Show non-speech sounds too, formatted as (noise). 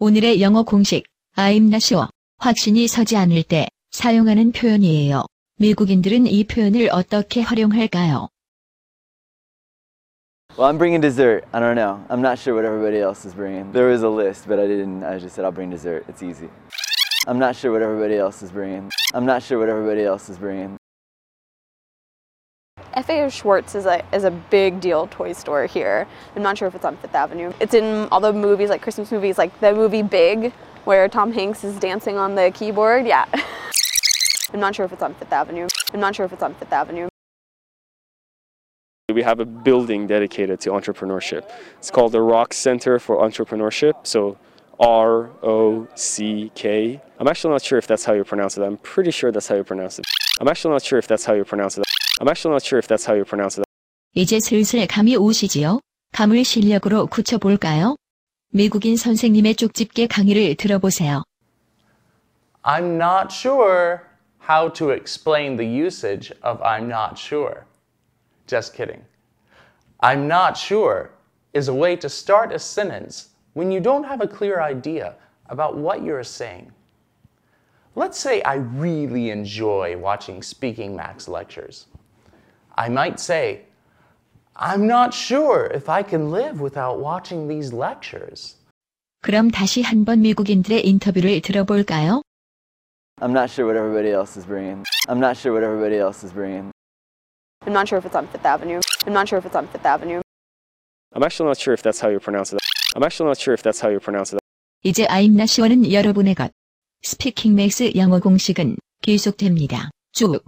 오늘의 영어 공식 I'm not sure 확신이 서지 않을 때 사용하는 표현이에요. 미국인들은 이 표현을 어떻게 활용할까요? Well, I'm bringing dessert. I don't know. I'm not sure what everybody else is bringing. There was a list, but I didn't. I just said I'll bring dessert. It's easy. I'm not sure what everybody else is bringing. I'm not sure what everybody else is bringing. FAO Schwarz is a, is a big deal toy store here. I'm not sure if it's on Fifth Avenue. It's in all the movies, like Christmas movies, like the movie Big, where Tom Hanks is dancing on the keyboard. Yeah. (laughs) I'm not sure if it's on Fifth Avenue. I'm not sure if it's on Fifth Avenue. We have a building dedicated to entrepreneurship. It's called the Rock Center for Entrepreneurship. So R O C K. I'm actually not sure if that's how you pronounce it. I'm pretty sure that's how you pronounce it. I'm actually not sure if that's how you pronounce it. I'm actually not sure if that's how you pronounce it. 이제 슬슬 감이 오시지요? 감을 실력으로 굳혀볼까요? 미국인 선생님의 쪽집게 강의를 들어보세요. I'm not sure how to explain the usage of I'm not sure. Just kidding. I'm not sure is a way to start a sentence when you don't have a clear idea about what you're saying. Let's say I really enjoy watching Speaking Max lectures. I might say, I'm not sure if I can live without watching these lectures. 그럼 다시 한번 미국인들의 인터뷰를 들어볼까요? I'm not sure what everybody else is bringing. I'm not sure what everybody else is bringing. I'm not sure if it's on Fifth Avenue. I'm not sure if it's on Fifth Avenue. I'm actually not sure if that's how you pronounce it. I'm actually not sure if that's how you pronounce it. 이제 I'm not sure는 여러분의 것. 스피킹 맥스 영어 공식은 계속됩니다. 쭉.